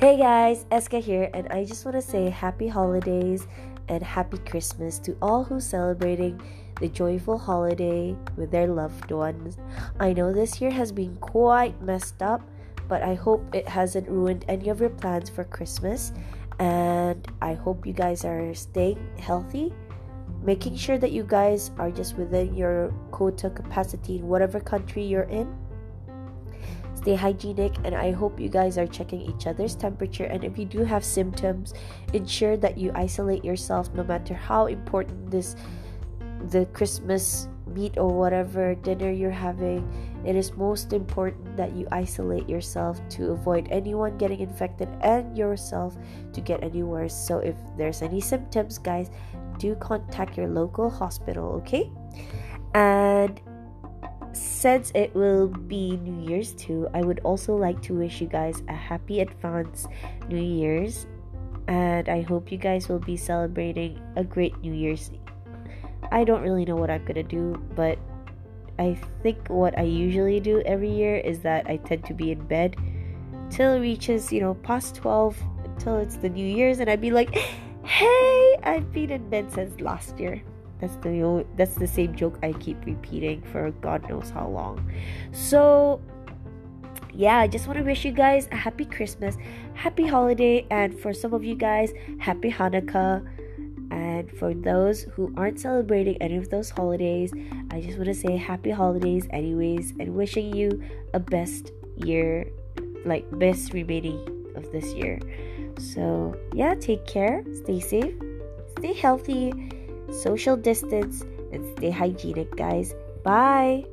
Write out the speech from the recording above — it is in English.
Hey guys, Eska here, and I just want to say happy holidays and happy Christmas to all who celebrating the joyful holiday with their loved ones. I know this year has been quite messed up, but I hope it hasn't ruined any of your plans for Christmas. And I hope you guys are staying healthy, making sure that you guys are just within your quota capacity in whatever country you're in. Stay hygienic, and I hope you guys are checking each other's temperature. And if you do have symptoms, ensure that you isolate yourself no matter how important this the Christmas meat or whatever dinner you're having, it is most important that you isolate yourself to avoid anyone getting infected and yourself to get any worse. So, if there's any symptoms, guys, do contact your local hospital, okay? And since it will be New Year's too, I would also like to wish you guys a happy advance New Year's. And I hope you guys will be celebrating a great New Year's I don't really know what I'm gonna do, but I think what I usually do every year is that I tend to be in bed till it reaches, you know, past 12 until it's the New Year's, and I'd be like, hey, I've been in bed since last year. That's the only, that's the same joke I keep repeating for God knows how long. So yeah, I just want to wish you guys a happy Christmas, happy holiday, and for some of you guys, happy Hanukkah. And for those who aren't celebrating any of those holidays, I just want to say happy holidays, anyways, and wishing you a best year, like best remaining of this year. So, yeah, take care, stay safe, stay healthy, social distance, and stay hygienic, guys. Bye.